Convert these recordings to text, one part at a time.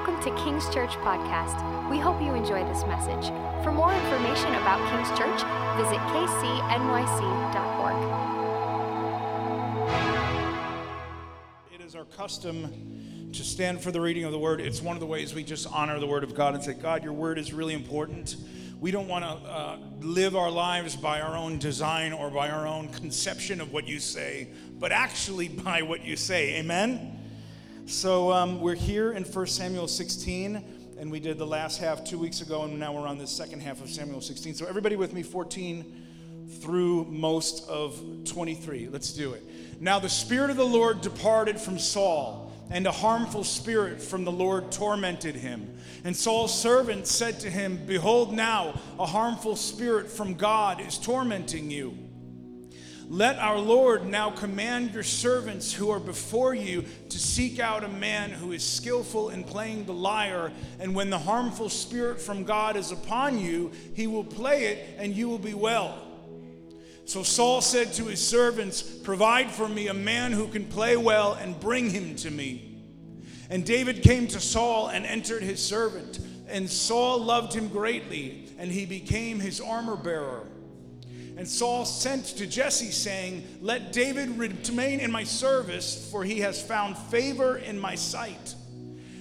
Welcome to King's Church Podcast. We hope you enjoy this message. For more information about King's Church, visit kcnyc.org. It is our custom to stand for the reading of the word. It's one of the ways we just honor the word of God and say, God, your word is really important. We don't want to uh, live our lives by our own design or by our own conception of what you say, but actually by what you say. Amen? So um, we're here in 1 Samuel 16, and we did the last half two weeks ago, and now we're on the second half of Samuel 16. So everybody with me, 14 through most of 23. Let's do it. Now the Spirit of the Lord departed from Saul, and a harmful spirit from the Lord tormented him. And Saul's servant said to him, Behold, now a harmful spirit from God is tormenting you. Let our Lord now command your servants who are before you to seek out a man who is skillful in playing the lyre, and when the harmful spirit from God is upon you, he will play it, and you will be well. So Saul said to his servants, Provide for me a man who can play well, and bring him to me. And David came to Saul and entered his servant. And Saul loved him greatly, and he became his armor bearer. And Saul sent to Jesse, saying, Let David remain in my service, for he has found favor in my sight.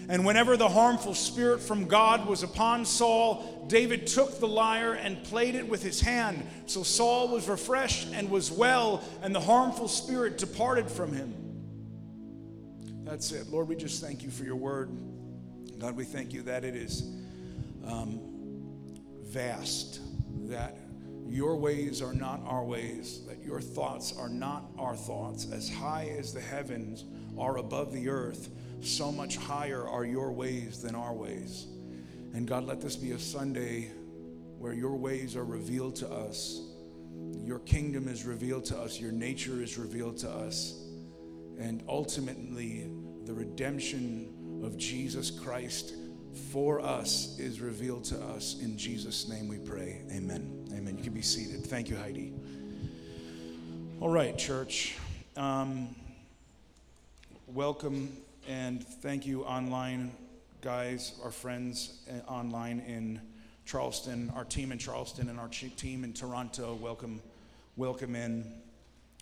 And whenever the harmful spirit from God was upon Saul, David took the lyre and played it with his hand. So Saul was refreshed and was well, and the harmful spirit departed from him. That's it. Lord, we just thank you for your word. God, we thank you that it is um, vast, that your ways are not our ways, that your thoughts are not our thoughts. As high as the heavens are above the earth, so much higher are your ways than our ways. And God, let this be a Sunday where your ways are revealed to us, your kingdom is revealed to us, your nature is revealed to us, and ultimately the redemption of Jesus Christ for us is revealed to us. In Jesus' name we pray. Amen. Amen. You can be seated. Thank you, Heidi. All right, church. Um, welcome and thank you, online guys, our friends uh, online in Charleston, our team in Charleston, and our team in Toronto. Welcome, welcome in.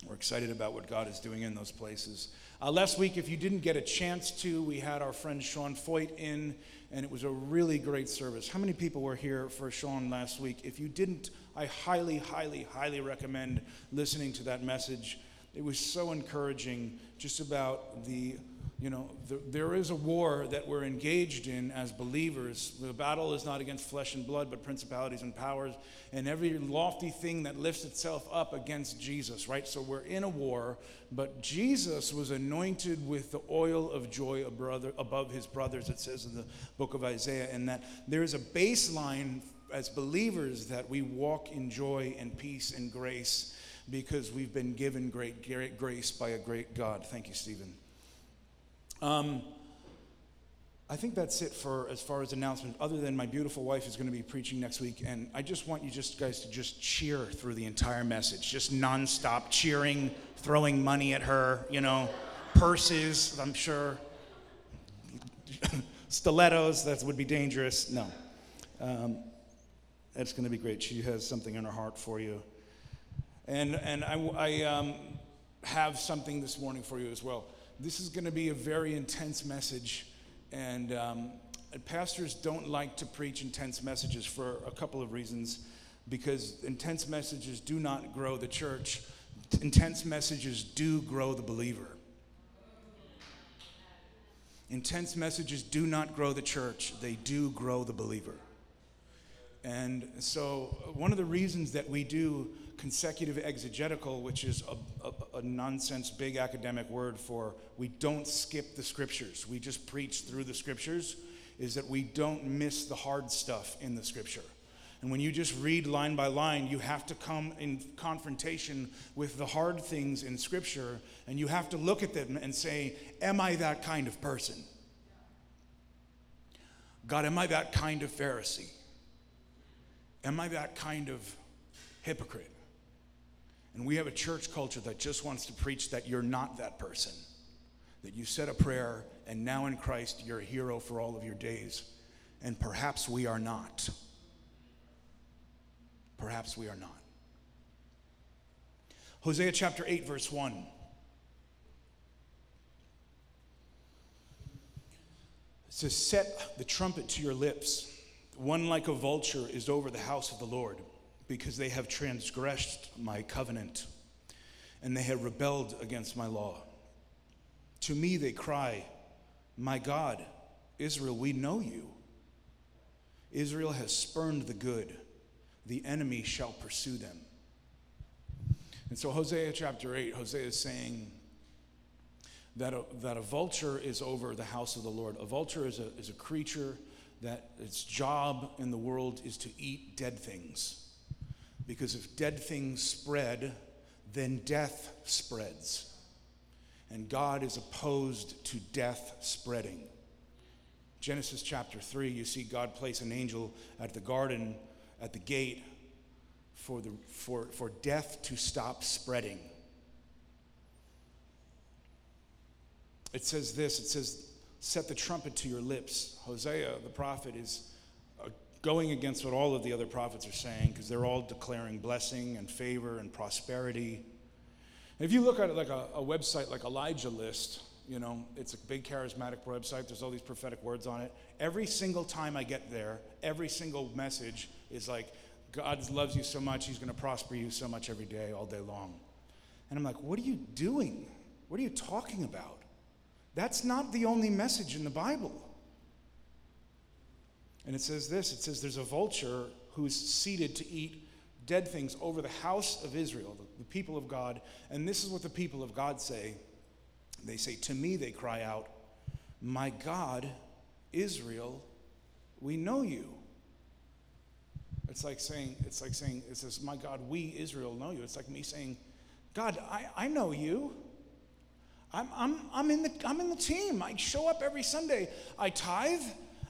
We're excited about what God is doing in those places. Uh, last week, if you didn't get a chance to, we had our friend Sean Feucht in and it was a really great service. How many people were here for Sean last week? If you didn't, I highly, highly, highly recommend listening to that message. It was so encouraging just about the you know, the, there is a war that we're engaged in as believers. The battle is not against flesh and blood, but principalities and powers, and every lofty thing that lifts itself up against Jesus, right? So we're in a war, but Jesus was anointed with the oil of joy above his brothers, it says in the book of Isaiah, and that there is a baseline as believers that we walk in joy and peace and grace because we've been given great, great grace by a great God. Thank you, Stephen. Um, I think that's it for as far as announcement. Other than my beautiful wife is going to be preaching next week, and I just want you just guys to just cheer through the entire message, just nonstop cheering, throwing money at her, you know, purses. I'm sure stilettos. That would be dangerous. No, um, that's going to be great. She has something in her heart for you, and and I, I um, have something this morning for you as well this is going to be a very intense message, and um, pastors don't like to preach intense messages for a couple of reasons. Because intense messages do not grow the church, intense messages do grow the believer. Intense messages do not grow the church, they do grow the believer. And so, one of the reasons that we do consecutive exegetical, which is a, a, a, nonsense big academic word for we don't skip the scriptures, we just preach through the scriptures, is that we don't miss the hard stuff in the scripture. And when you just read line by line, you have to come in confrontation with the hard things in Scripture, and you have to look at them and say, Am I that kind of person? God, am I that kind of Pharisee? Am I that kind of hypocrite? And we have a church culture that just wants to preach that you're not that person, that you said a prayer and now in Christ you're a hero for all of your days. And perhaps we are not. Perhaps we are not. Hosea chapter 8, verse 1. It says, Set the trumpet to your lips. One like a vulture is over the house of the Lord, because they have transgressed my covenant, and they have rebelled against my law. To me they cry, My God, Israel, we know you. Israel has spurned the good, the enemy shall pursue them. And so, Hosea chapter 8, Hosea is saying that a, that a vulture is over the house of the Lord. A vulture is a, is a creature that its job in the world is to eat dead things. Because if dead things spread, then death spreads. And God is opposed to death spreading. Genesis chapter 3, you see God place an angel at the garden, at the gate, for, the, for, for death to stop spreading. It says this it says, Set the trumpet to your lips. Hosea, the prophet, is going against what all of the other prophets are saying because they're all declaring blessing and favor and prosperity. If you look at it like a, a website like Elijah List, you know, it's a big charismatic website. There's all these prophetic words on it. Every single time I get there, every single message is like, God loves you so much, He's going to prosper you so much every day, all day long. And I'm like, what are you doing? What are you talking about? That's not the only message in the Bible. And it says this it says, There's a vulture who's seated to eat dead things over the house of Israel, the, the people of God. And this is what the people of God say. They say, To me, they cry out, My God, Israel, we know you. It's like saying, it's like saying, it says, My God, we, Israel, know you. It's like me saying, God, I, I know you. I'm, I'm, I'm, in the, I'm in the team. I show up every Sunday. I tithe.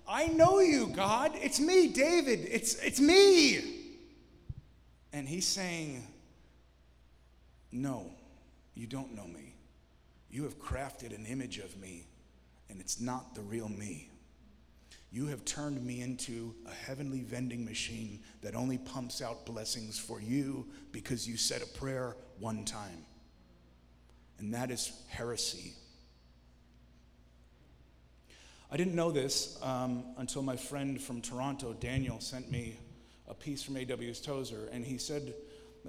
I know you, God. It's me, David. It's, it's me. And he's saying, No, you don't know me. You have crafted an image of me, and it's not the real me. You have turned me into a heavenly vending machine that only pumps out blessings for you because you said a prayer one time. And that is heresy. I didn't know this um, until my friend from Toronto, Daniel, sent me a piece from A.W. Tozer. And he said,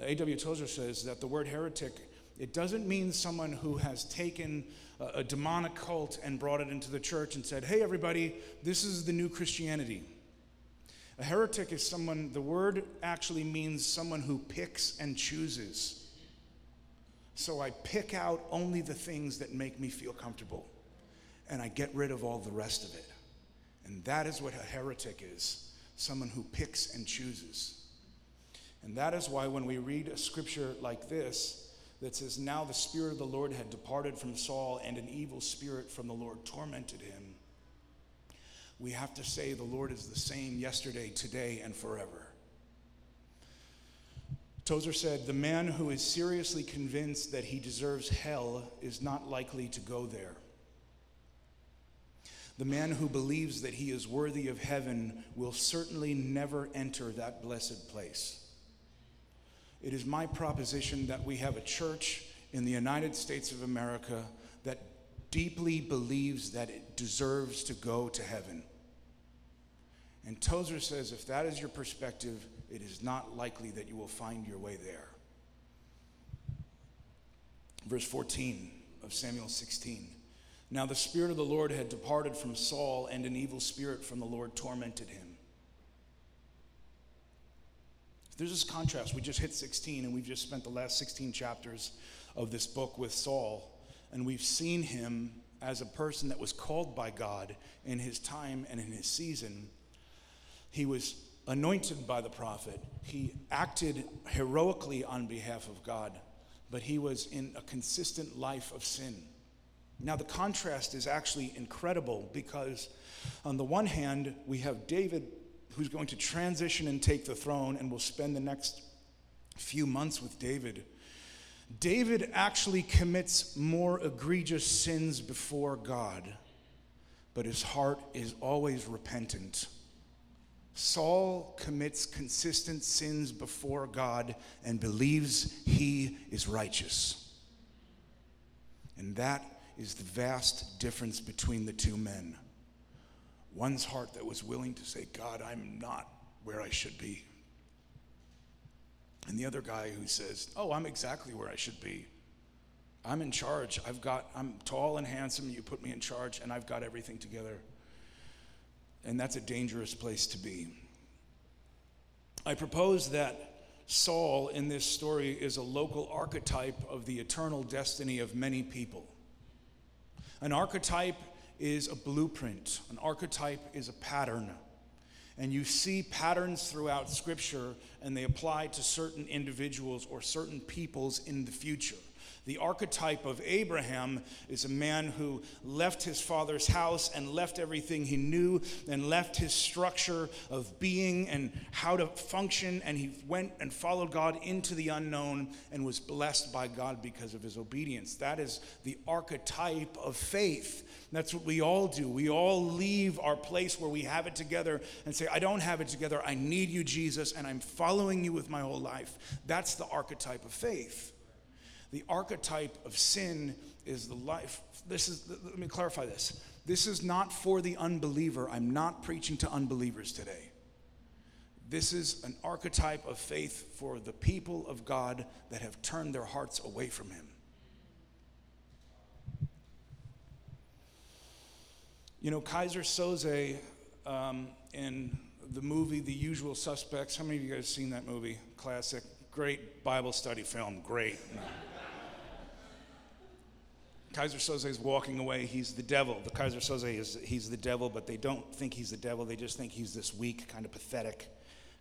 A.W. Tozer says that the word heretic, it doesn't mean someone who has taken a, a demonic cult and brought it into the church and said, hey, everybody, this is the new Christianity. A heretic is someone, the word actually means someone who picks and chooses. So I pick out only the things that make me feel comfortable, and I get rid of all the rest of it. And that is what a heretic is someone who picks and chooses. And that is why when we read a scripture like this, that says, Now the Spirit of the Lord had departed from Saul, and an evil spirit from the Lord tormented him. We have to say the Lord is the same yesterday, today, and forever. Tozer said, The man who is seriously convinced that he deserves hell is not likely to go there. The man who believes that he is worthy of heaven will certainly never enter that blessed place. It is my proposition that we have a church in the United States of America that deeply believes that it deserves to go to heaven. And Tozer says if that is your perspective, it is not likely that you will find your way there. Verse 14 of Samuel 16. Now the Spirit of the Lord had departed from Saul, and an evil spirit from the Lord tormented him. There's this contrast. We just hit 16, and we've just spent the last 16 chapters of this book with Saul, and we've seen him as a person that was called by God in his time and in his season. He was anointed by the prophet, he acted heroically on behalf of God, but he was in a consistent life of sin. Now, the contrast is actually incredible because, on the one hand, we have David who's going to transition and take the throne, and we'll spend the next few months with David. David actually commits more egregious sins before God but his heart is always repentant. Saul commits consistent sins before God and believes he is righteous. And that is the vast difference between the two men. One's heart that was willing to say, God, I'm not where I should be. And the other guy who says, Oh, I'm exactly where I should be. I'm in charge. I've got, I'm tall and handsome. You put me in charge, and I've got everything together. And that's a dangerous place to be. I propose that Saul in this story is a local archetype of the eternal destiny of many people. An archetype is a blueprint, an archetype is a pattern. And you see patterns throughout Scripture, and they apply to certain individuals or certain peoples in the future. The archetype of Abraham is a man who left his father's house and left everything he knew and left his structure of being and how to function. And he went and followed God into the unknown and was blessed by God because of his obedience. That is the archetype of faith. That's what we all do. We all leave our place where we have it together and say, I don't have it together. I need you, Jesus, and I'm following you with my whole life. That's the archetype of faith. The archetype of sin is the life. This is, let me clarify this. This is not for the unbeliever. I'm not preaching to unbelievers today. This is an archetype of faith for the people of God that have turned their hearts away from Him. You know, Keyser Söze um, in the movie The Usual Suspects. How many of you guys seen that movie? Classic. Great Bible study film. Great. Keyser Söze is walking away. He's the devil. The Keyser Söze is he's the devil, but they don't think he's the devil. They just think he's this weak, kind of pathetic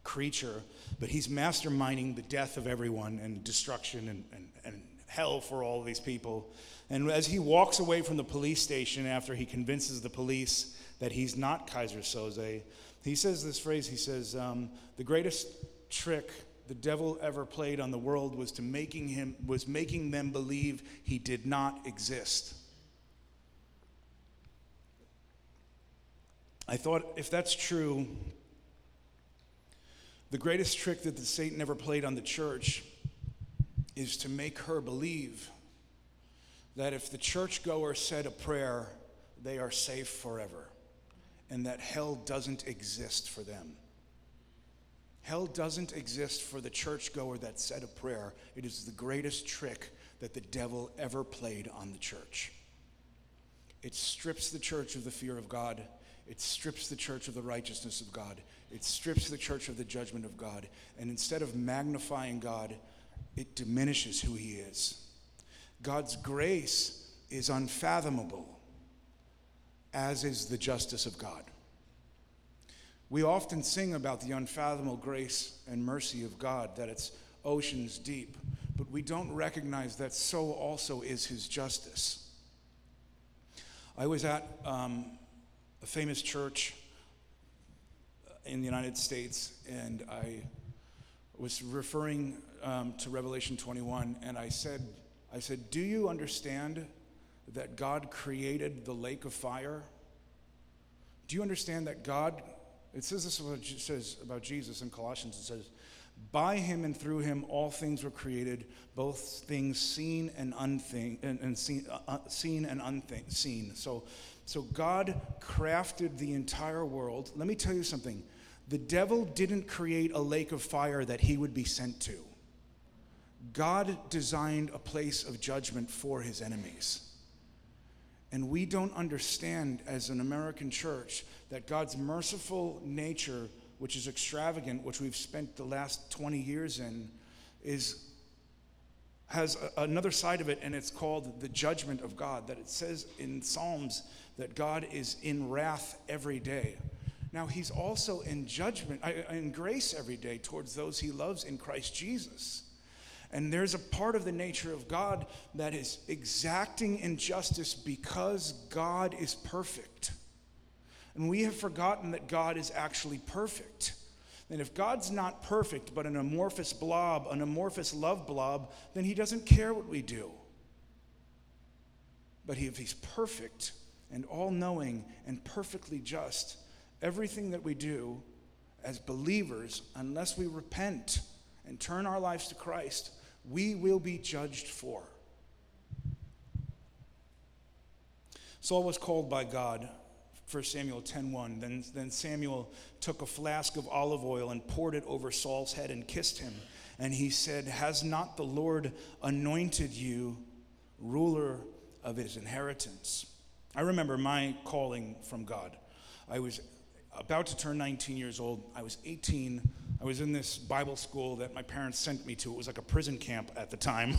creature. But he's masterminding the death of everyone and destruction and, and, and hell for all these people. And as he walks away from the police station after he convinces the police that he's not Keyser Söze, he says this phrase. He says, um, "The greatest trick the devil ever played on the world was to making him was making them believe he did not exist. I thought if that's true, the greatest trick that the Satan ever played on the church is to make her believe that if the churchgoer said a prayer, they are safe forever, and that hell doesn't exist for them. Hell doesn't exist for the churchgoer that said a prayer. It is the greatest trick that the devil ever played on the church. It strips the church of the fear of God. It strips the church of the righteousness of God. It strips the church of the judgment of God. And instead of magnifying God, it diminishes who he is. God's grace is unfathomable, as is the justice of God. We often sing about the unfathomable grace and mercy of God, that it's oceans deep, but we don't recognize that so also is his justice. I was at um, a famous church in the United States, and I was referring um, to Revelation 21, and I said, I said, Do you understand that God created the lake of fire? Do you understand that God it says this what it says about Jesus in Colossians. It says, By him and through him all things were created, both things seen and unseen, and, and seen, uh, uh seen and unseen. So, so God crafted the entire world. Let me tell you something. The devil didn't create a lake of fire that he would be sent to. God designed a place of judgment for his enemies. And we don't understand as an American church that God's merciful nature, which is extravagant, which we've spent the last 20 years in, is has a, another side of it, and it's called the judgment of God. That it says in Psalms that God is in wrath every day. Now, He's also in judgment, uh, in grace every day towards those He loves in Christ Jesus. And there's a part of the nature of God that is exacting injustice because God is perfect. And we have forgotten that God is actually perfect. And if God's not perfect, but an amorphous blob, an amorphous love blob, then he doesn't care what we do. But if he's perfect, and all knowing and perfectly just. Everything that we do as believers, unless we repent and turn our lives to Christ, we will be judged for. Saul was called by God 1 Samuel 10:1. Then, then Samuel took a flask of olive oil and poured it over Saul's head and kissed him. And he said, Has not the Lord anointed you ruler of his inheritance? I remember my calling from God. I was about to turn 19 years old. I was 18. I was in this Bible school that my parents sent me to. It was like a prison camp at the time.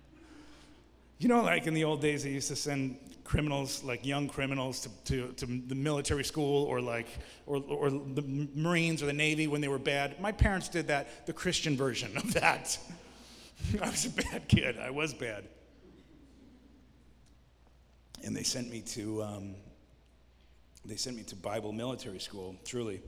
you know, like in the old days, they used to send criminals, like young criminals, to, to, to the military school or like, or, or the Marines or the Navy when they were bad. My parents did that, the Christian version of that. I was a bad kid. I was bad. And they sent me to, um, they sent me to Bible military school, truly.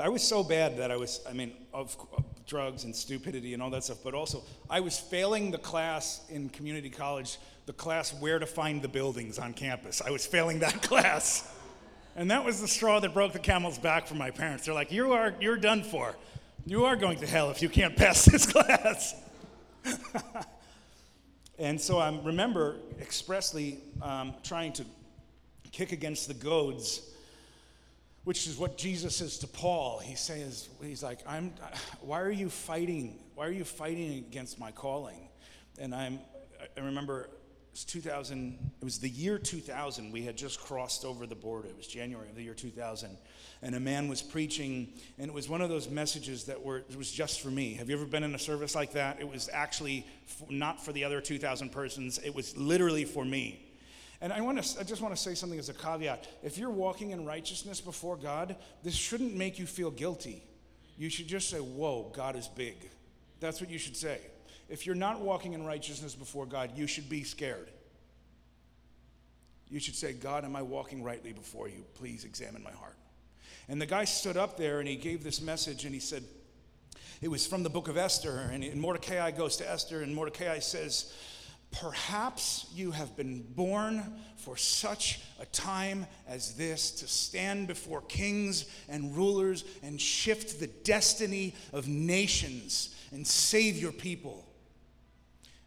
I was so bad that I was, I mean, of, of, drugs and stupidity and all that stuff, but also I was failing the class in community college the class Where to Find the Buildings on campus. I was failing that class. And that was the straw that broke the camel's back for my parents. They're like, you are, you're done for. You are going to hell if you can't pass this class. and so I remember expressly um, trying to kick against the goads, which is what Jesus says to Paul. He says, he's like, I'm, why are you fighting? Why are you fighting against my calling? And I'm, I remember was 2000, it was the year 2000. We had just crossed over the border. It was January of the year 2000. And a man was preaching, and it was one of those messages that were, it was just for me. Have you ever been in a service like that? It was actually not for the other 2,000 persons, it was literally for me. And I, want to, I just want to say something as a caveat. If you're walking in righteousness before God, this shouldn't make you feel guilty. You should just say, Whoa, God is big. That's what you should say. If you're not walking in righteousness before God, you should be scared. You should say, God, am I walking rightly before you? Please examine my heart. And the guy stood up there and he gave this message and he said, it was from the book of Esther. And Mordecai goes to Esther and Mordecai says, Perhaps you have been born for such a time as this to stand before kings and rulers and shift the destiny of nations and save your people.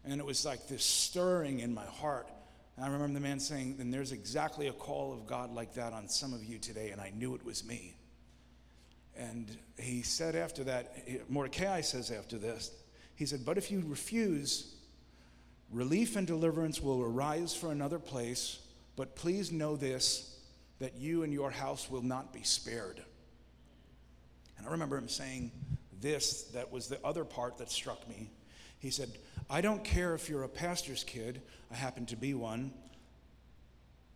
And it was like this stirring in my heart. And I remember the man saying, Then there's exactly a call of God like that on some of you today, and I knew it was me. And he said after that, Mordecai says after this, he said, But if you refuse, relief and deliverance will arise for another place, but please know this, that you and your house will not be spared. And I remember him saying this, that was the other part that struck me. He said, I don't care if you're a pastor's kid, I happen to be one.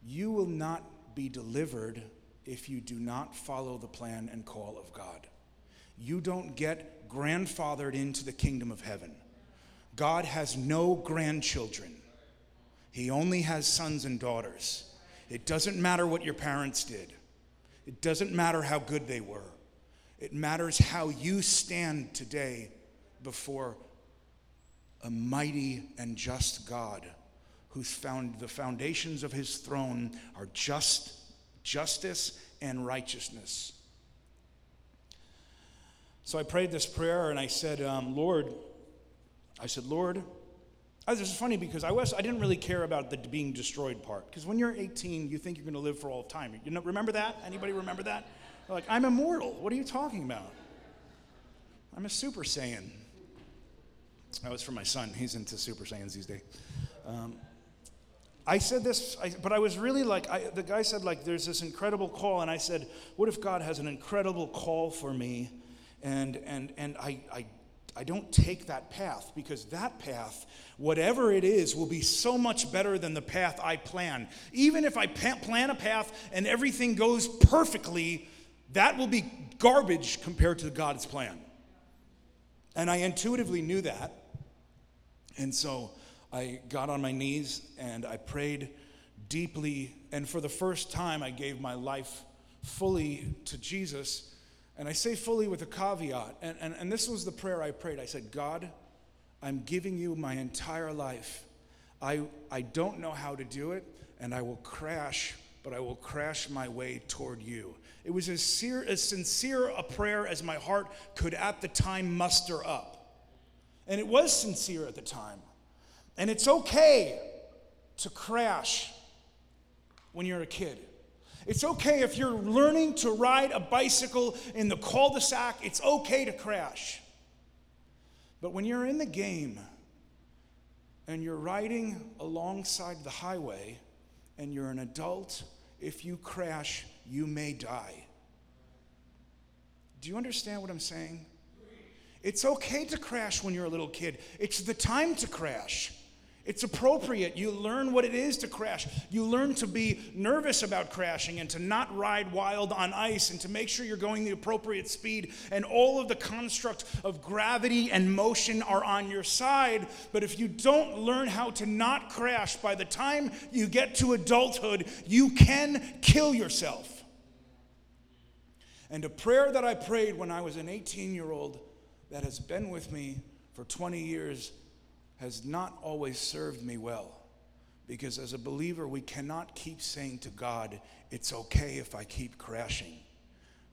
You will not be delivered if you do not follow the plan and call of God. You don't get grandfathered into the kingdom of heaven. God has no grandchildren, He only has sons and daughters. It doesn't matter what your parents did, it doesn't matter how good they were. It matters how you stand today before a mighty and just God whose found the foundations of his throne are just justice and righteousness. So I prayed this prayer and I said, um, Lord, I said, Lord, oh, this is funny because I was I didn't really care about the being destroyed part because when you're 18, you think you're going to live for all time. You know, remember that? Anybody remember that? You're like I'm immortal. What are you talking about? I'm a super saiyan. That was for my son. He's into Super Saiyans these days. Um, I said this, I, but I was really like, I, the guy said, like, there's this incredible call. And I said, what if God has an incredible call for me? And, and, and I, I, I don't take that path because that path, whatever it is, will be so much better than the path I plan. Even if I plan a path and everything goes perfectly, that will be garbage compared to God's plan. And I intuitively knew that. And so I got on my knees and I prayed deeply. And for the first time, I gave my life fully to Jesus. And I say fully with a caveat. And, and, and this was the prayer I prayed. I said, God, I'm giving you my entire life. I, I don't know how to do it, and I will crash, but I will crash my way toward you. It was as as sincere a prayer as my heart could at the time muster up. And it was sincere at the time. And it's okay to crash when you're a kid. It's okay if you're learning to ride a bicycle in the cul de sac, it's okay to crash. But when you're in the game and you're riding alongside the highway and you're an adult, if you crash, you may die. Do you understand what I'm saying? It's okay to crash when you're a little kid, it's the time to crash. It's appropriate. You learn what it is to crash. You learn to be nervous about crashing and to not ride wild on ice and to make sure you're going the appropriate speed. And all of the construct of gravity and motion are on your side. But if you don't learn how to not crash, by the time you get to adulthood, you can kill yourself. And a prayer that I prayed when I was an 18 year old that has been with me for 20 years has not always served me well. Because as a believer, we cannot keep saying to God, it's okay if I keep crashing.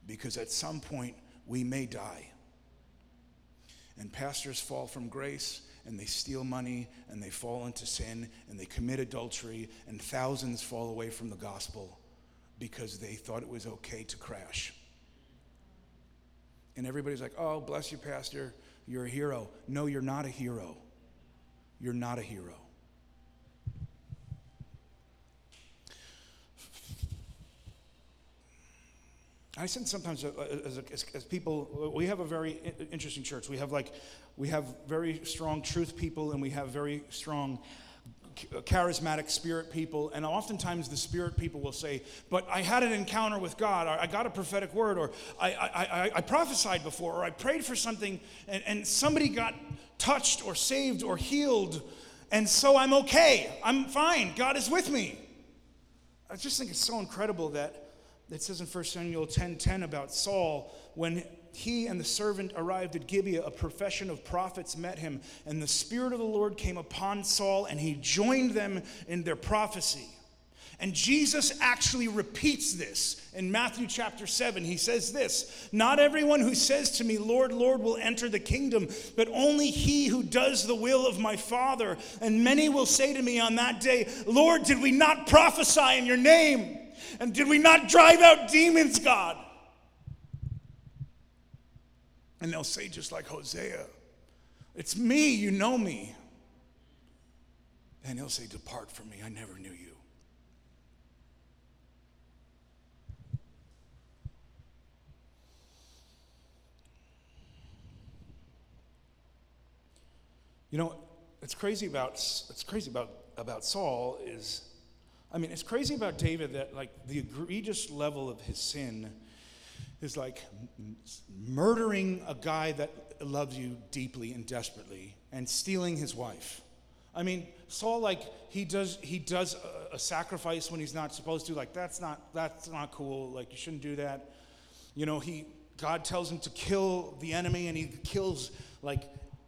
Because at some point, we may die. And pastors fall from grace and they steal money and they fall into sin and they commit adultery and thousands fall away from the gospel because they thought it was okay to crash. And everybody's like, oh, bless you, Pastor. You're a hero. No, you're not a hero you're not a hero. I sense sometimes uh, as, as, as, people, we have a very interesting church. We have like, we have very strong truth people and we have very strong charismatic spirit people. And oftentimes the spirit people will say, but I had an encounter with God, or I got a prophetic word, or I, I, I, I prophesied before, or I prayed for something and, and somebody got touched or saved or healed, and so I'm okay. I'm fine. God is with me. I just think it's so incredible that it says in 1 Samuel 10 10 about Saul, when he and the servant arrived at Gibeah, a profession of prophets met him, and the Spirit of the Lord came upon Saul, and he joined them in their prophecy. And Jesus actually repeats this in Matthew chapter 7. He says this Not everyone who says to me, Lord, Lord, will enter the kingdom, but only he who does the will of my Father. And many will say to me on that day, Lord, did we not prophesy in your name? And did we not drive out demons, God? And they'll say, just like Hosea, It's me, you know me. And he'll say, Depart from me, I never knew you. You know, it's crazy about it's crazy about about Saul is I mean, it's crazy about David that like the egregious level of his sin is like murdering a guy that loves you deeply and desperately and stealing his wife. I mean, Saul like he does he does a, a sacrifice when he's not supposed to. Like that's not that's not cool. Like you shouldn't do that. You know, he God tells him to kill the enemy and he kills like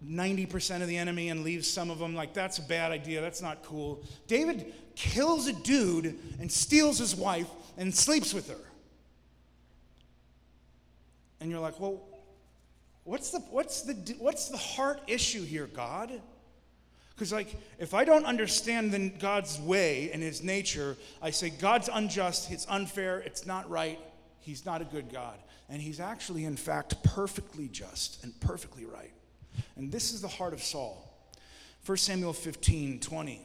90% of the enemy and leaves some of them. Like, that's a bad idea. That's not cool. David kills a dude and steals his wife and sleeps with her. And you're like, well, what's the, what's the, what's the heart issue here, God? Because, like, if I don't understand then God's way and his nature, I say, God's unjust, it's unfair, it's not right, he's not a good God. And he's actually, in fact, perfectly just and perfectly right. And this is the heart of Saul. 1 Samuel 15 20.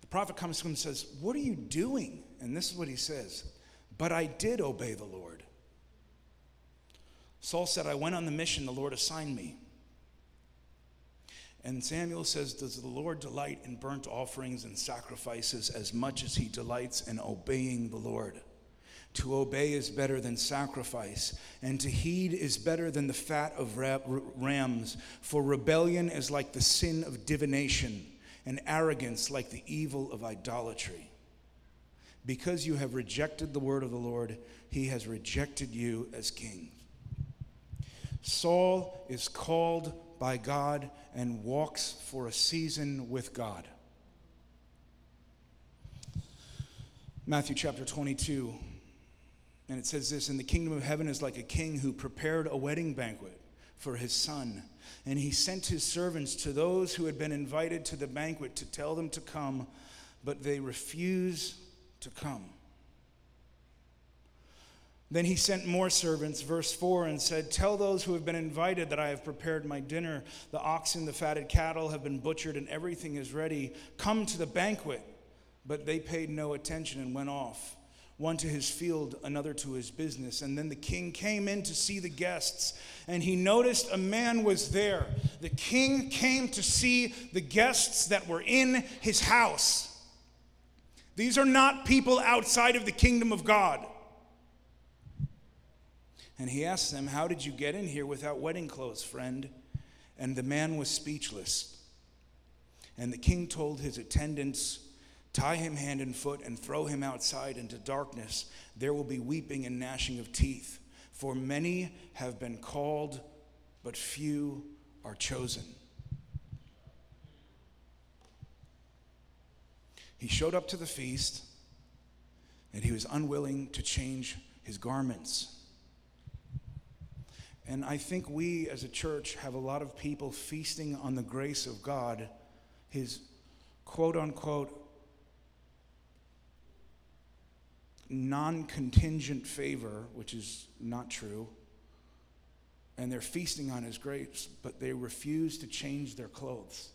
The prophet comes to him and says, What are you doing? And this is what he says But I did obey the Lord. Saul said, I went on the mission the Lord assigned me. And Samuel says, Does the Lord delight in burnt offerings and sacrifices as much as he delights in obeying the Lord? To obey is better than sacrifice, and to heed is better than the fat of rams. For rebellion is like the sin of divination, and arrogance like the evil of idolatry. Because you have rejected the word of the Lord, he has rejected you as king. Saul is called by God and walks for a season with God. Matthew chapter 22. And it says this And the kingdom of heaven is like a king who prepared a wedding banquet for his son. And he sent his servants to those who had been invited to the banquet to tell them to come, but they refused to come. Then he sent more servants, verse 4, and said, Tell those who have been invited that I have prepared my dinner. The oxen, the fatted cattle have been butchered, and everything is ready. Come to the banquet. But they paid no attention and went off, one to his field, another to his business. And then the king came in to see the guests, and he noticed a man was there. The king came to see the guests that were in his house. These are not people outside of the kingdom of God. And he asked them, How did you get in here without wedding clothes, friend? And the man was speechless. And the king told his attendants, Tie him hand and foot and throw him outside into darkness. There will be weeping and gnashing of teeth. For many have been called, but few are chosen. He showed up to the feast, and he was unwilling to change his garments. And I think we as a church have a lot of people feasting on the grace of God, his quote unquote non contingent favor, which is not true. And they're feasting on his grace, but they refuse to change their clothes.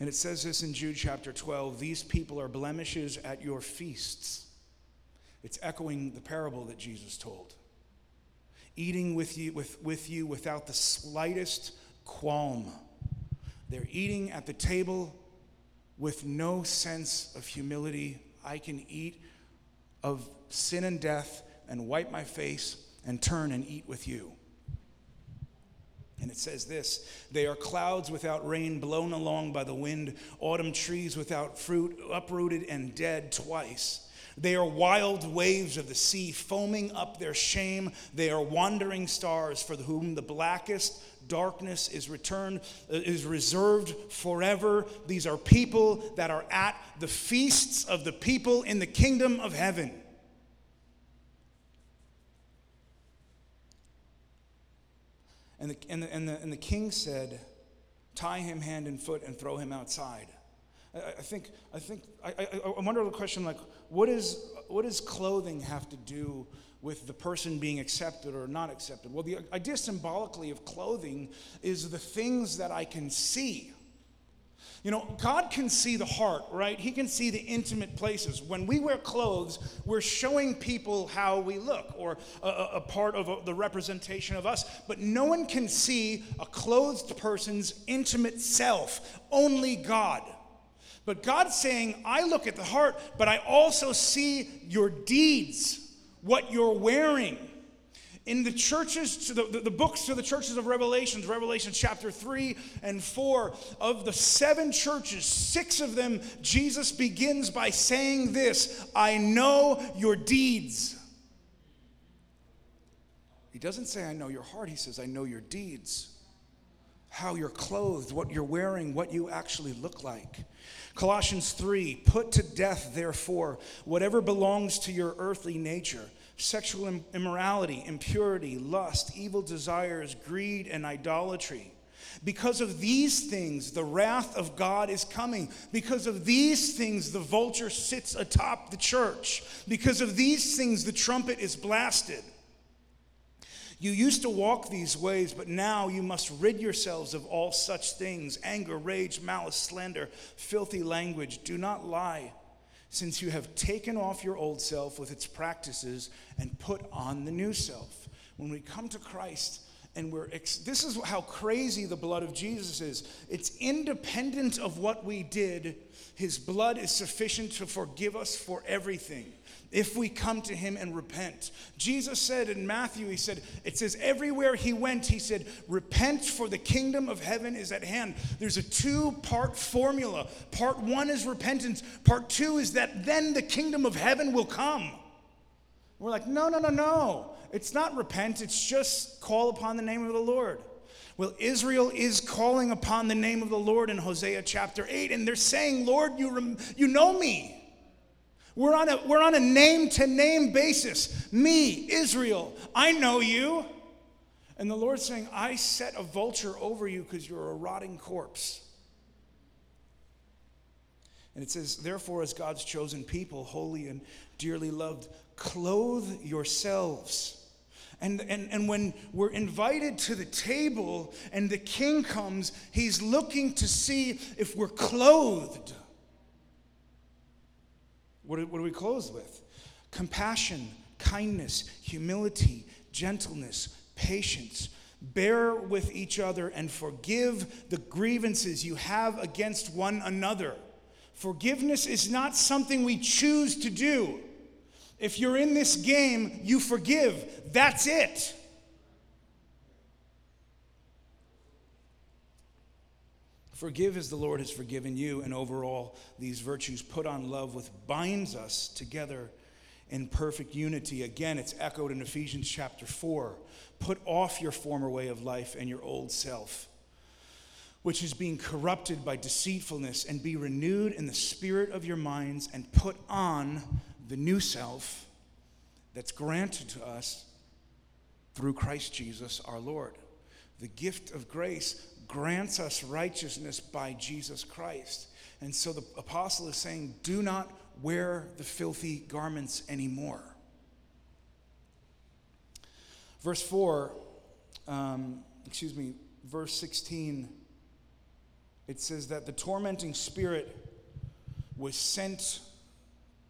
And it says this in Jude chapter 12 these people are blemishes at your feasts. It's echoing the parable that Jesus told eating with you, with, with you without the slightest qualm. They're eating at the table with no sense of humility. I can eat of sin and death and wipe my face and turn and eat with you. And it says this They are clouds without rain, blown along by the wind, autumn trees without fruit, uprooted and dead twice. They are wild waves of the sea, foaming up their shame. They are wandering stars for whom the blackest darkness is returned uh, is reserved forever. These are people that are at the feasts of the people in the kingdom of heaven. And the, and the, and the, and the king said tie him hand and foot and throw him outside I, I think, I, think I, I, I wonder the question like, what, is, what does clothing have to do with the person being accepted or not accepted? Well, the idea symbolically of clothing is the things that I can see. You know, God can see the heart, right? He can see the intimate places. When we wear clothes, we're showing people how we look or a, a part of a, the representation of us. But no one can see a clothed person's intimate self, only God. But God's saying, I look at the heart, but I also see your deeds, what you're wearing. In the churches, to the, the, the books to the churches of Revelations, Revelation chapter 3 and 4, of the seven churches, six of them, Jesus begins by saying this I know your deeds. He doesn't say, I know your heart. He says, I know your deeds. How you're clothed, what you're wearing, what you actually look like. Colossians 3 Put to death, therefore, whatever belongs to your earthly nature sexual immorality, impurity, lust, evil desires, greed, and idolatry. Because of these things, the wrath of God is coming. Because of these things, the vulture sits atop the church. Because of these things, the trumpet is blasted. You used to walk these ways, but now you must rid yourselves of all such things anger, rage, malice, slander, filthy language. Do not lie, since you have taken off your old self with its practices and put on the new self. When we come to Christ, and we're ex- this is how crazy the blood of Jesus is. It's independent of what we did. His blood is sufficient to forgive us for everything if we come to him and repent. Jesus said in Matthew, he said, it says, everywhere he went, he said, repent for the kingdom of heaven is at hand. There's a two part formula. Part one is repentance, part two is that then the kingdom of heaven will come. We're like, no, no, no, no. It's not repent, it's just call upon the name of the Lord. Well, Israel is calling upon the name of the Lord in Hosea chapter 8, and they're saying, Lord, you, rem- you know me. We're on, a, we're on a name to name basis. Me, Israel, I know you. And the Lord's saying, I set a vulture over you because you're a rotting corpse. And it says, Therefore, as God's chosen people, holy and dearly loved, clothe yourselves and, and, and when we're invited to the table and the king comes, he's looking to see if we're clothed. What do, what are we close with? Compassion, kindness, humility, gentleness, patience. Bear with each other and forgive the grievances you have against one another. Forgiveness is not something we choose to do. If you're in this game, you forgive. That's it. Forgive as the Lord has forgiven you, and overall, these virtues put on love, which binds us together in perfect unity. Again, it's echoed in Ephesians chapter 4. Put off your former way of life and your old self, which is being corrupted by deceitfulness, and be renewed in the spirit of your minds, and put on the new self that's granted to us through Christ Jesus our Lord. The gift of grace grants us righteousness by Jesus Christ. And so the apostle is saying, do not wear the filthy garments anymore. Verse 4, um, excuse me, verse 16, it says that the tormenting spirit was sent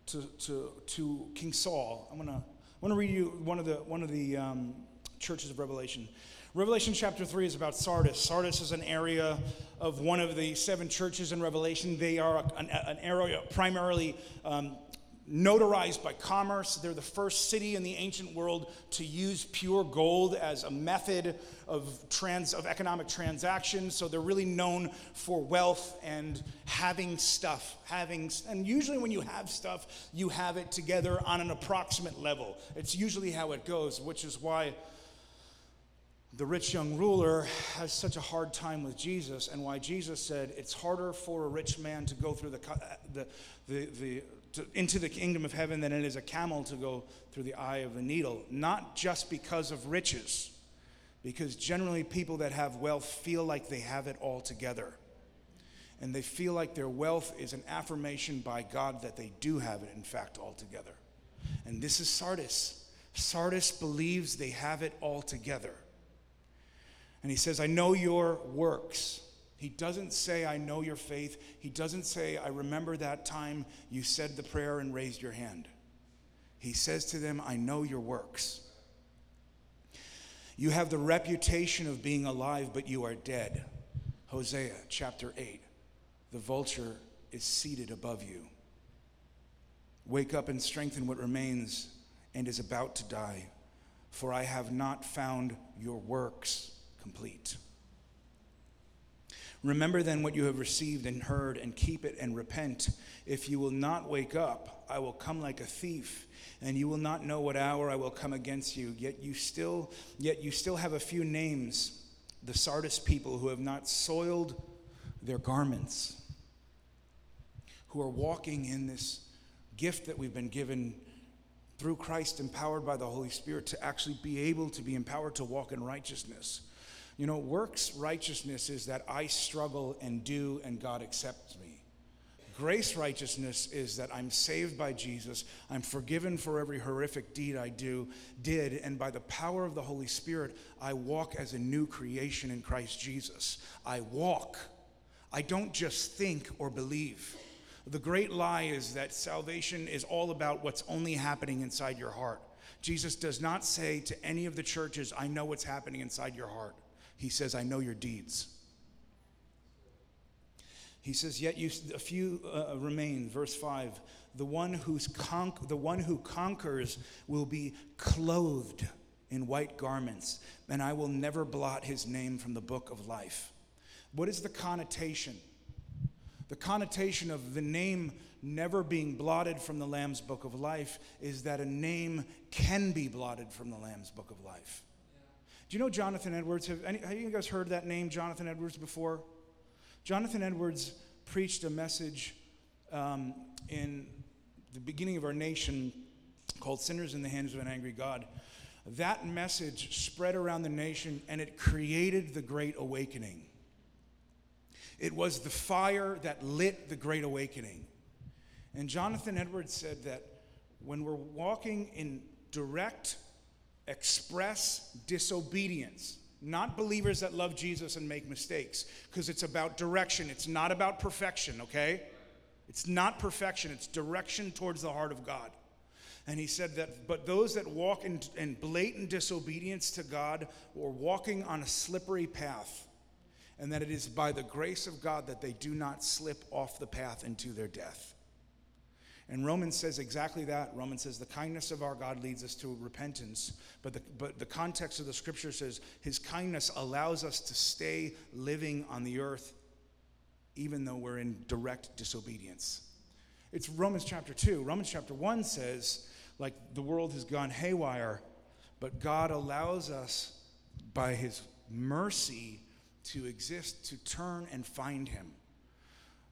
to, to, to King Saul. I'm going to I want to read you one of the, one of the um, churches of Revelation. Revelation chapter 3 is about Sardis. Sardis is an area of one of the seven churches in Revelation. They are an, an area primarily um, notarized by commerce. They're the first city in the ancient world to use pure gold as a method of, trans, of economic transactions. So they're really known for wealth and having stuff. Having, and usually when you have stuff, you have it together on an approximate level. It's usually how it goes, which is why the rich young ruler has such a hard time with Jesus, and why Jesus said it's harder for a rich man to go through the, the, the, the to, into the kingdom of heaven than it is a camel to go through the eye of a needle. Not just because of riches, because generally people that have wealth feel like they have it all together. And they feel like their wealth is an affirmation by God that they do have it, in fact, all together. And this is Sardis. Sardis believes they have it all together. And he says, I know your works. He doesn't say, I know your faith. He doesn't say, I remember that time you said the prayer and raised your hand. He says to them, I know your works. You have the reputation of being alive, but you are dead. Hosea chapter 8. The vulture is seated above you. Wake up and strengthen what remains and is about to die, for I have not found your works complete. Remember then what you have received and heard, and keep it and repent. If you will not wake up, I will come like a thief, and you will not know what hour I will come against you. Yet you still, yet you still have a few names, the Sardis people who have not soiled their garments, who are walking in this gift that we've been given through Christ, empowered by the Holy Spirit, to actually be able to be empowered to walk in righteousness. You know, works righteousness is that I struggle and do and God accepts me. Grace righteousness is that I'm saved by Jesus, I'm forgiven for every horrific deed I do did, and by the power of the Holy Spirit, I walk as a new creation in Christ Jesus. I walk. I don't just think or believe. The great lie is that salvation is all about what's only happening inside your heart. Jesus does not say to any of the churches, I know what's happening inside your heart. He says, I know your deeds. He says, Yet you, a few uh, remain. Verse 5 the one, who's the one who conquers will be clothed in white garments, and I will never blot his name from the book of life. What is the connotation? The connotation of the name never being blotted from the Lamb's book of life is that a name can be blotted from the Lamb's book of life. Do you know Jonathan Edwards? Have, any, have you guys heard that name, Jonathan Edwards, before? Jonathan Edwards preached a message um, in the beginning of our nation called Sinners in the Hands of an Angry God. That message spread around the nation and it created the Great Awakening. It was the fire that lit the Great Awakening. And Jonathan Edwards said that when we're walking in direct, express disobedience, not believers that love Jesus and make mistakes, because it's about direction, it's not about perfection, okay? It's not perfection, it's direction towards the heart of God. And he said that, but those that walk in, in blatant disobedience to God or walking on a slippery path, and that it is by the grace of God that they do not slip off the path into their death. And Romans says exactly that. Romans says the kindness of our God leads us to repentance. But the, but the context of the scripture says his kindness allows us to stay living on the earth even though we're in direct disobedience. It's Romans chapter 2. Romans chapter 1 says, like the world has gone haywire, but God allows us by his mercy to exist, to turn and find him.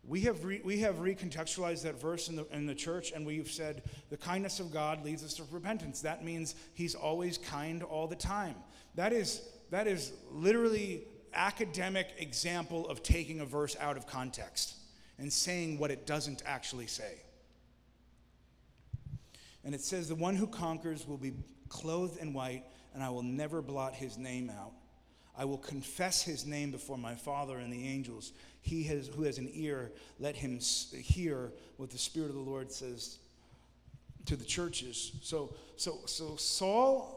We have, re, we have recontextualized that verse in the, in the church, and we've said the kindness of God leads us to repentance. That means He's always kind all the time. That is, that is literally academic example of taking a verse out of context and saying what it doesn't actually say. And it says, The one who conquers will be clothed in white, and I will never blot his name out. I will confess his name before my Father and the angels. He has, who has an ear, let him hear what the Spirit of the Lord says to the churches. So, so, so Saul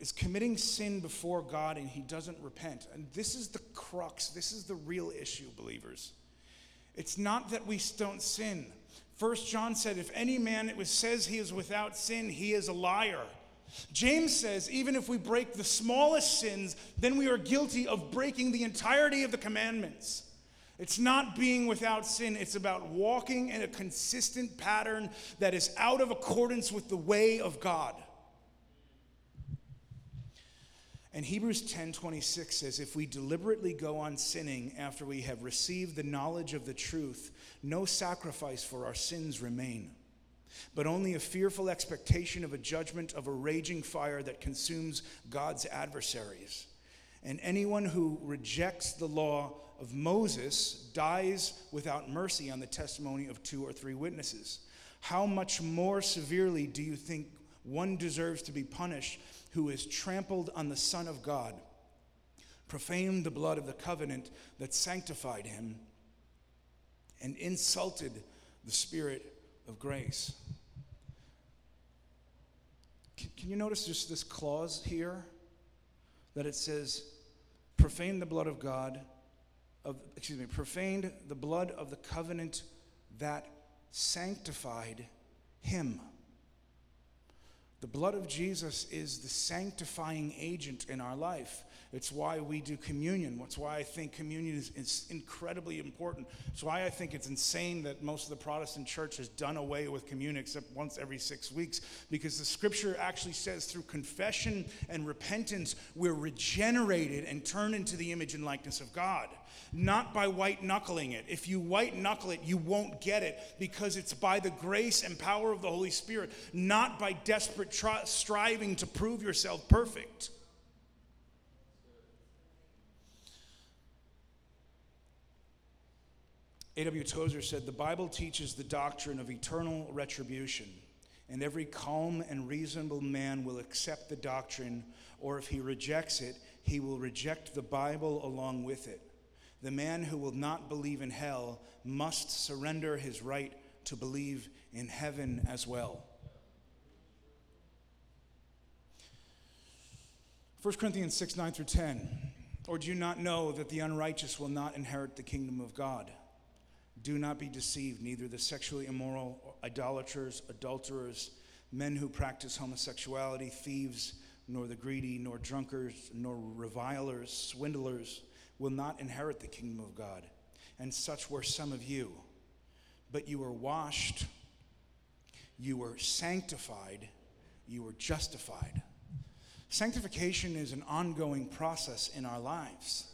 is committing sin before God and he doesn't repent. And this is the crux, this is the real issue, believers. It's not that we don't sin. First John said, if any man it says he is without sin, he is a liar. James says, even if we break the smallest sins, then we are guilty of breaking the entirety of the commandments. It's not being without sin, it's about walking in a consistent pattern that is out of accordance with the way of God. And Hebrews 10:26 says if we deliberately go on sinning after we have received the knowledge of the truth, no sacrifice for our sins remain but only a fearful expectation of a judgment of a raging fire that consumes God's adversaries. And anyone who rejects the law of Moses dies without mercy on the testimony of two or three witnesses. How much more severely do you think one deserves to be punished who has trampled on the Son of God, profaned the blood of the covenant that sanctified him, and insulted the Spirit of grace? Can, can you notice just this clause here? That it says, profane the blood of God, of, excuse me, profaned the blood of the covenant that sanctified him. The blood of Jesus is the sanctifying agent in our life. It's why we do communion. That's why I think communion is, is, incredibly important. It's why I think it's insane that most of the Protestant church has done away with communion except once every six weeks, because the scripture actually says through confession and repentance, we're regenerated and turned into the image and likeness of God. Not by white knuckling it. If you white knuckle it, you won't get it because it's by the grace and power of the Holy Spirit, not by desperate tri- striving to prove yourself perfect. A.W. Tozer said, The Bible teaches the doctrine of eternal retribution, and every calm and reasonable man will accept the doctrine, or if he rejects it, he will reject the Bible along with it. The man who will not believe in hell must surrender his right to believe in heaven as well. 1 Corinthians 6 9 through 10. Or do you not know that the unrighteous will not inherit the kingdom of God? Do not be deceived, neither the sexually immoral, idolaters, adulterers, men who practice homosexuality, thieves, nor the greedy, nor drunkards, nor revilers, swindlers will not inherit the kingdom of God. And such were some of you. But you were washed, you were sanctified, you were justified. Sanctification is an ongoing process in our lives.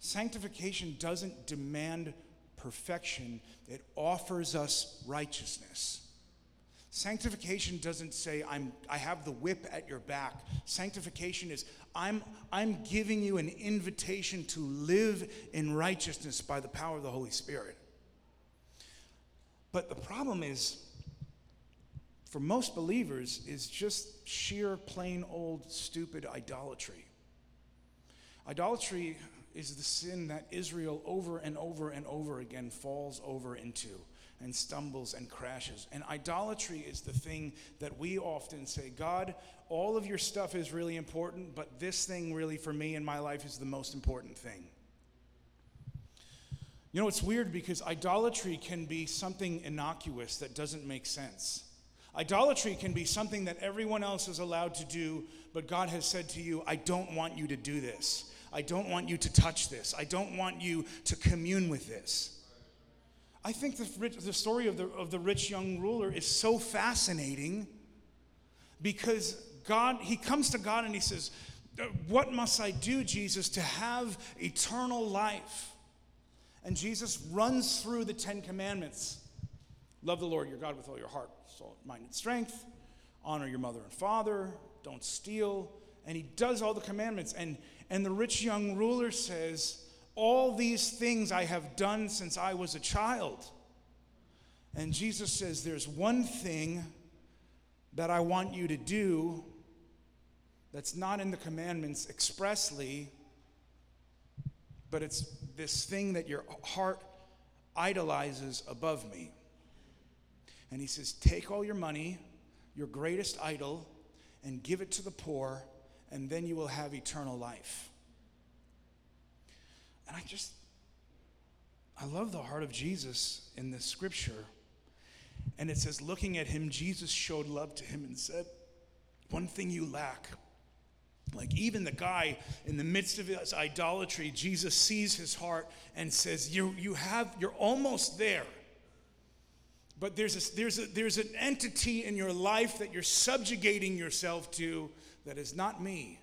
Sanctification doesn't demand perfection, it offers us righteousness. Sanctification doesn't say, I'm, I have the whip at your back. Sanctification is, I'm, I'm giving you an invitation to live in righteousness by the power of the Holy Spirit. But the problem is, for most believers, is just sheer, plain old, stupid idolatry. Idolatry is the sin that Israel over and over and over again falls over into and stumbles and crashes. And idolatry is the thing that we often say, God, all of your stuff is really important, but this thing really for me in my life is the most important thing. You know, it's weird because idolatry can be something innocuous that doesn't make sense. Idolatry can be something that everyone else is allowed to do, but God has said to you, I don't want you to do this. I don't want you to touch this. I don't want you to commune with this. I think the, the story of the, of the rich young ruler is so fascinating because God, he comes to God and he says, What must I do, Jesus, to have eternal life? And Jesus runs through the Ten Commandments love the Lord your God with all your heart, soul, mind, and strength, honor your mother and father, don't steal. And he does all the commandments. And, and the rich young ruler says, All these things I have done since I was a child. And Jesus says, There's one thing that I want you to do that's not in the commandments expressly, but it's this thing that your heart idolizes above me. And he says, Take all your money, your greatest idol, and give it to the poor, and then you will have eternal life. And I just, I love the heart of Jesus in this scripture. And it says, looking at him, Jesus showed love to him and said, One thing you lack like even the guy in the midst of his idolatry, Jesus sees his heart and says, "You you have you're almost there." But there's a, there's a, there's an entity in your life that you're subjugating yourself to that is not me.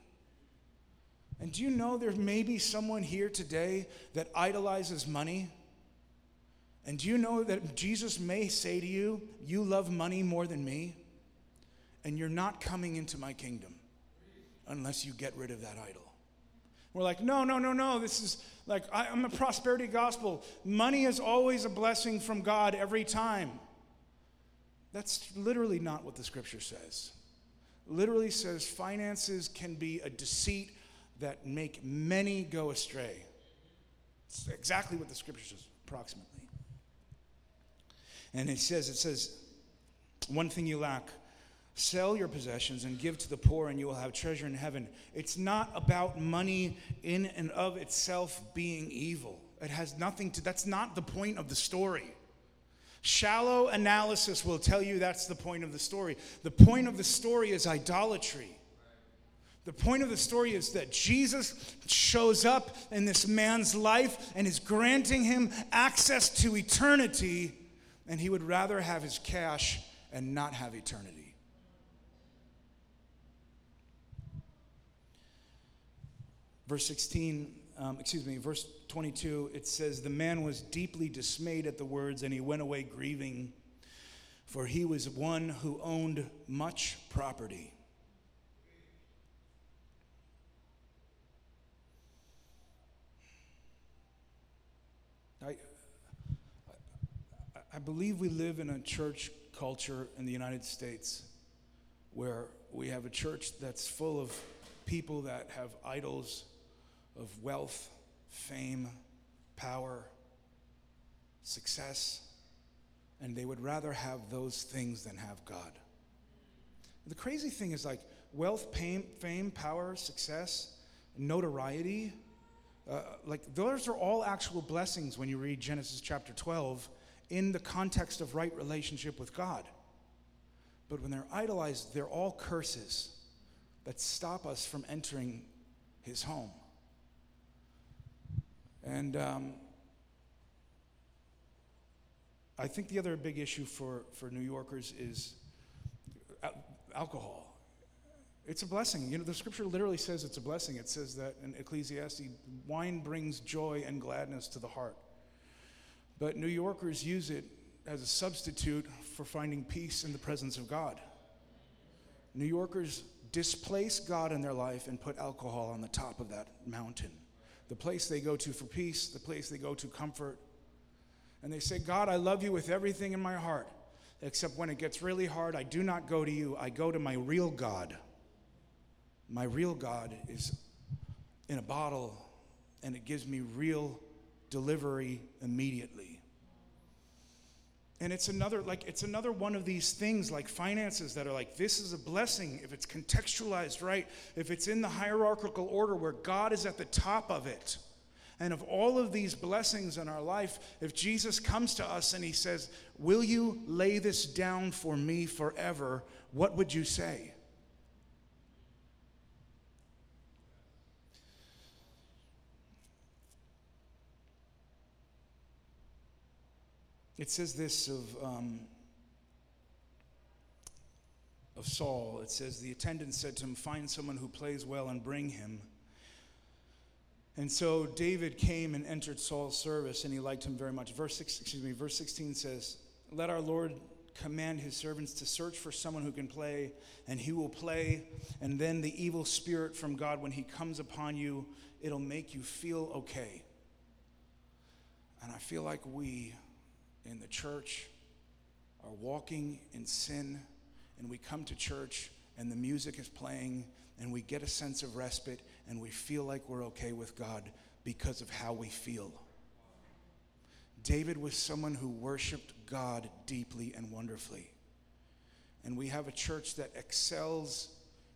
And do you know there may be someone here today that idolizes money? And do you know that Jesus may say to you, You love money more than me? And you're not coming into my kingdom unless you get rid of that idol. We're like, no, no, no, no. This is like, I, am a prosperity gospel. Money is always a blessing from God every time. That's literally not what the scripture says. Literally says finances can be a deceit that make many go astray. It's exactly what the scripture says, approximately. And it says, it says, one thing you lack, Sell your possessions and give to the poor, and you will have treasure in heaven. It's not about money in and of itself being evil. It has nothing to, that's not the point of the story. Shallow analysis will tell you that's the point of the story. The point of the story is idolatry. The point of the story is that Jesus shows up in this man's life and is granting him access to eternity, and he would rather have his cash and not have eternity. Verse 16, um, excuse me, verse 22, it says, The man was deeply dismayed at the words, and he went away grieving, for he was one who owned much property. I, I believe we live in a church culture in the United States where we have a church that's full of people that have idols of wealth, fame, power, success, and they would rather have those things than have God. The crazy thing is like wealth, fame, power, success, notoriety, uh, like those are all actual blessings when you read Genesis chapter 12 in the context of right relationship with God. But when they're idolized, they're all curses that stop us from entering his home. And um, I think the other big issue for, for New Yorkers is alcohol. It's a blessing. You know, the scripture literally says it's a blessing. It says that in Ecclesiastes, wine brings joy and gladness to the heart. But New Yorkers use it as a substitute for finding peace in the presence of God. New Yorkers displace God in their life and put alcohol on the top of that mountain. The place they go to for peace, the place they go to comfort. And they say, God, I love you with everything in my heart, except when it gets really hard, I do not go to you. I go to my real God. My real God is in a bottle, and it gives me real delivery immediately and it's another like it's another one of these things like finances that are like this is a blessing if it's contextualized right if it's in the hierarchical order where god is at the top of it. And of all of these blessings in our life if jesus comes to us and he says will you lay this down for me forever? what would you say It says this of, um, of Saul. It says, The attendant said to him, Find someone who plays well and bring him. And so David came and entered Saul's service, and he liked him very much. Verse six, excuse me, verse 16 says, Let our Lord command his servants to search for someone who can play, and he will play. And then the evil spirit from God, when he comes upon you, it'll make you feel okay. And I feel like we in the church are walking in sin, and we come to church and the music is playing, and we get a sense of respite, and we feel like we're okay with God because of how we feel. David was someone who worshiped God deeply and wonderfully. And we have a church that excels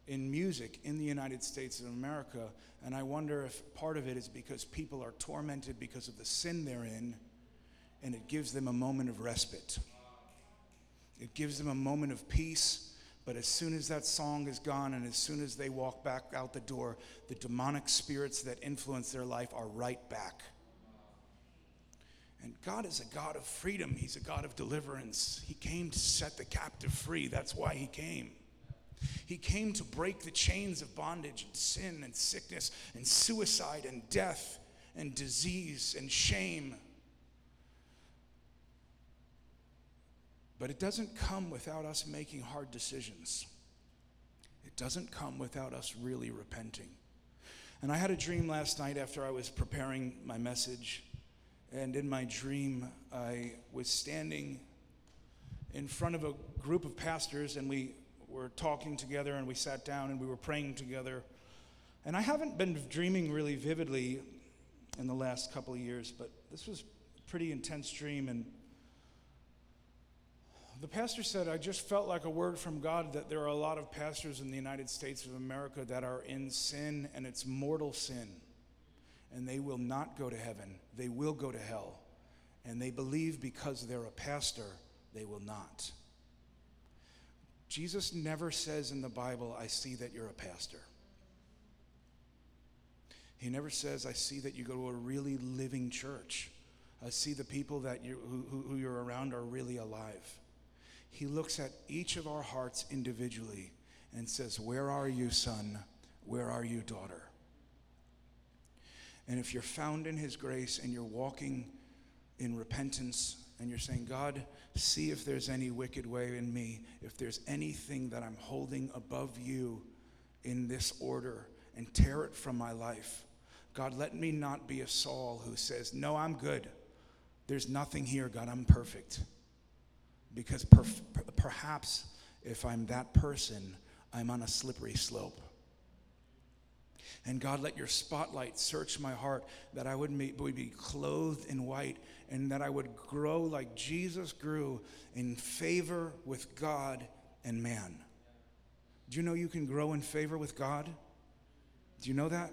in music in the United States of America. And I wonder if part of it is because people are tormented because of the sin they're in and it gives them a moment of respite. It gives them a moment of peace. But as soon as that song is gone and as soon as they walk back out the door, the demonic spirits that influence their life are right back. And God is a God of freedom, He's a God of deliverance. He came to set the captive free. That's why He came. He came to break the chains of bondage and sin and sickness and suicide and death and disease and shame. But it doesn't come without us making hard decisions. It doesn't come without us really repenting. And I had a dream last night after I was preparing my message. And in my dream, I was standing in front of a group of pastors, and we were talking together, and we sat down and we were praying together. And I haven't been dreaming really vividly in the last couple of years, but this was a pretty intense dream. And the pastor said, I just felt like a word from God that there are a lot of pastors in the United States of America that are in sin, and it's mortal sin. And they will not go to heaven, they will go to hell. And they believe because they're a pastor, they will not. Jesus never says in the Bible, I see that you're a pastor. He never says, I see that you go to a really living church. I see the people that you, who, who you're around are really alive. He looks at each of our hearts individually and says, Where are you, son? Where are you, daughter? And if you're found in His grace and you're walking in repentance and you're saying, God, see if there's any wicked way in me, if there's anything that I'm holding above you in this order, and tear it from my life. God, let me not be a Saul who says, No, I'm good. There's nothing here, God, I'm perfect. Because perhaps if I'm that person, I'm on a slippery slope. And God, let your spotlight search my heart that I would be, would be clothed in white and that I would grow like Jesus grew in favor with God and man. Do you know you can grow in favor with God? Do you know that?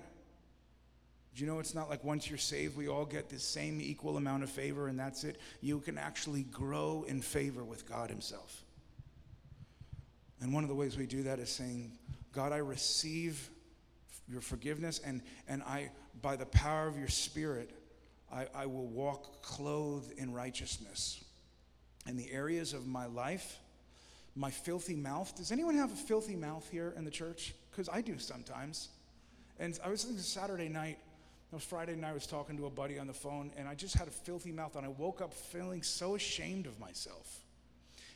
You know it's not like once you're saved, we all get the same equal amount of favor and that's it? You can actually grow in favor with God Himself. And one of the ways we do that is saying, God, I receive your forgiveness, and, and I, by the power of your Spirit, I, I will walk clothed in righteousness. In the areas of my life, my filthy mouth. Does anyone have a filthy mouth here in the church? because I do sometimes. And I was thinking Saturday night, it was Friday night, I was talking to a buddy on the phone, and I just had a filthy mouth, and I woke up feeling so ashamed of myself.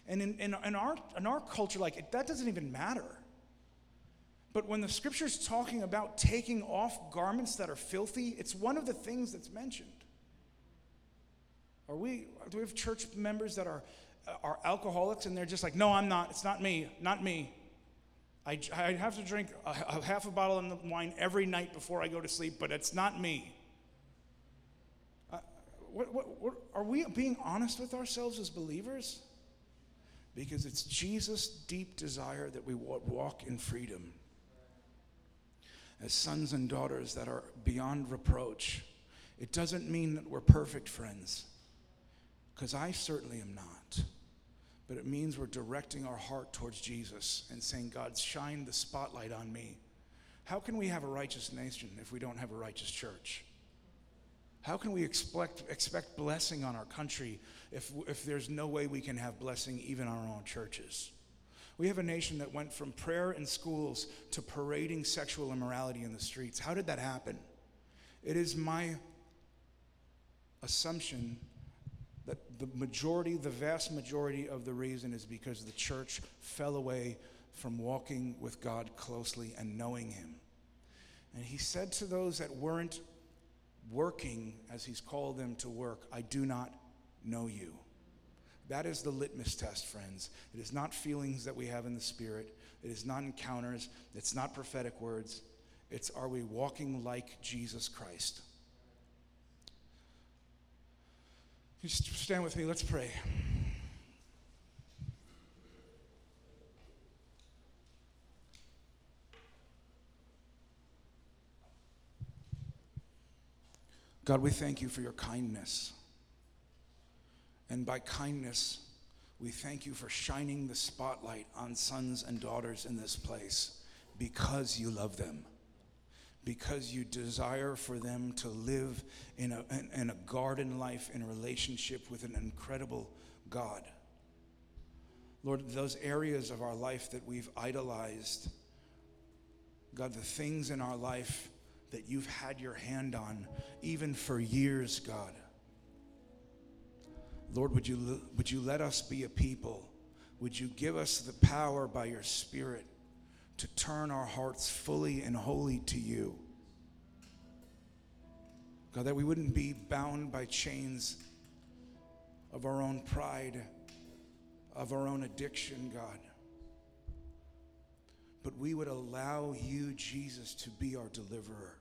And in, in, in our, in our culture, like, it, that doesn't even matter. But when the scripture's talking about taking off garments that are filthy, it's one of the things that's mentioned. Are we, do we have church members that are, are alcoholics and they're just like, no, I'm not, it's not me, not me. I, I have to drink a, a half a bottle of wine every night before I go to sleep, but it's not me. Uh, what, what, what, are we being honest with ourselves as believers? Because it's Jesus' deep desire that we walk in freedom. As sons and daughters that are beyond reproach. It doesn't mean that we're perfect friends, because I certainly am not but it means we're directing our heart towards Jesus and saying, God, shine the spotlight on me. How can we have a righteous nation if we don't have a righteous church? How can we expect, expect blessing on our country if, if there's no way we can have blessing even on our own churches? We have a nation that went from prayer in schools to parading sexual immorality in the streets. How did that happen? It is my assumption the majority, the vast majority of the reason is because the church fell away from walking with God closely and knowing Him. And He said to those that weren't working as He's called them to work, I do not know you. That is the litmus test, friends. It is not feelings that we have in the Spirit, it is not encounters, it's not prophetic words. It's are we walking like Jesus Christ? You stand with me, let's pray. God, we thank you for your kindness. And by kindness, we thank you for shining the spotlight on sons and daughters in this place because you love them because you desire for them to live in a, in, in a garden life in relationship with an incredible God. Lord, those areas of our life that we've idolized, God, the things in our life that you've had your hand on, even for years, God. Lord, would you, would you let us be a people? Would you give us the power by your Spirit to turn our hearts fully and wholly to you. God, that we wouldn't be bound by chains of our own pride, of our own addiction, God. But we would allow you, Jesus, to be our deliverer.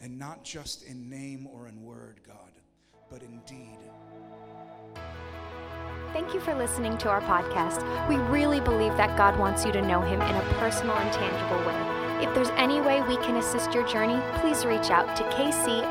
And not just in name or in word, God, but in deed. Thank you for listening to our podcast. We really believe that God wants you to know Him in a personal and tangible way. If there's any way we can assist your journey, please reach out to kcnyc.org.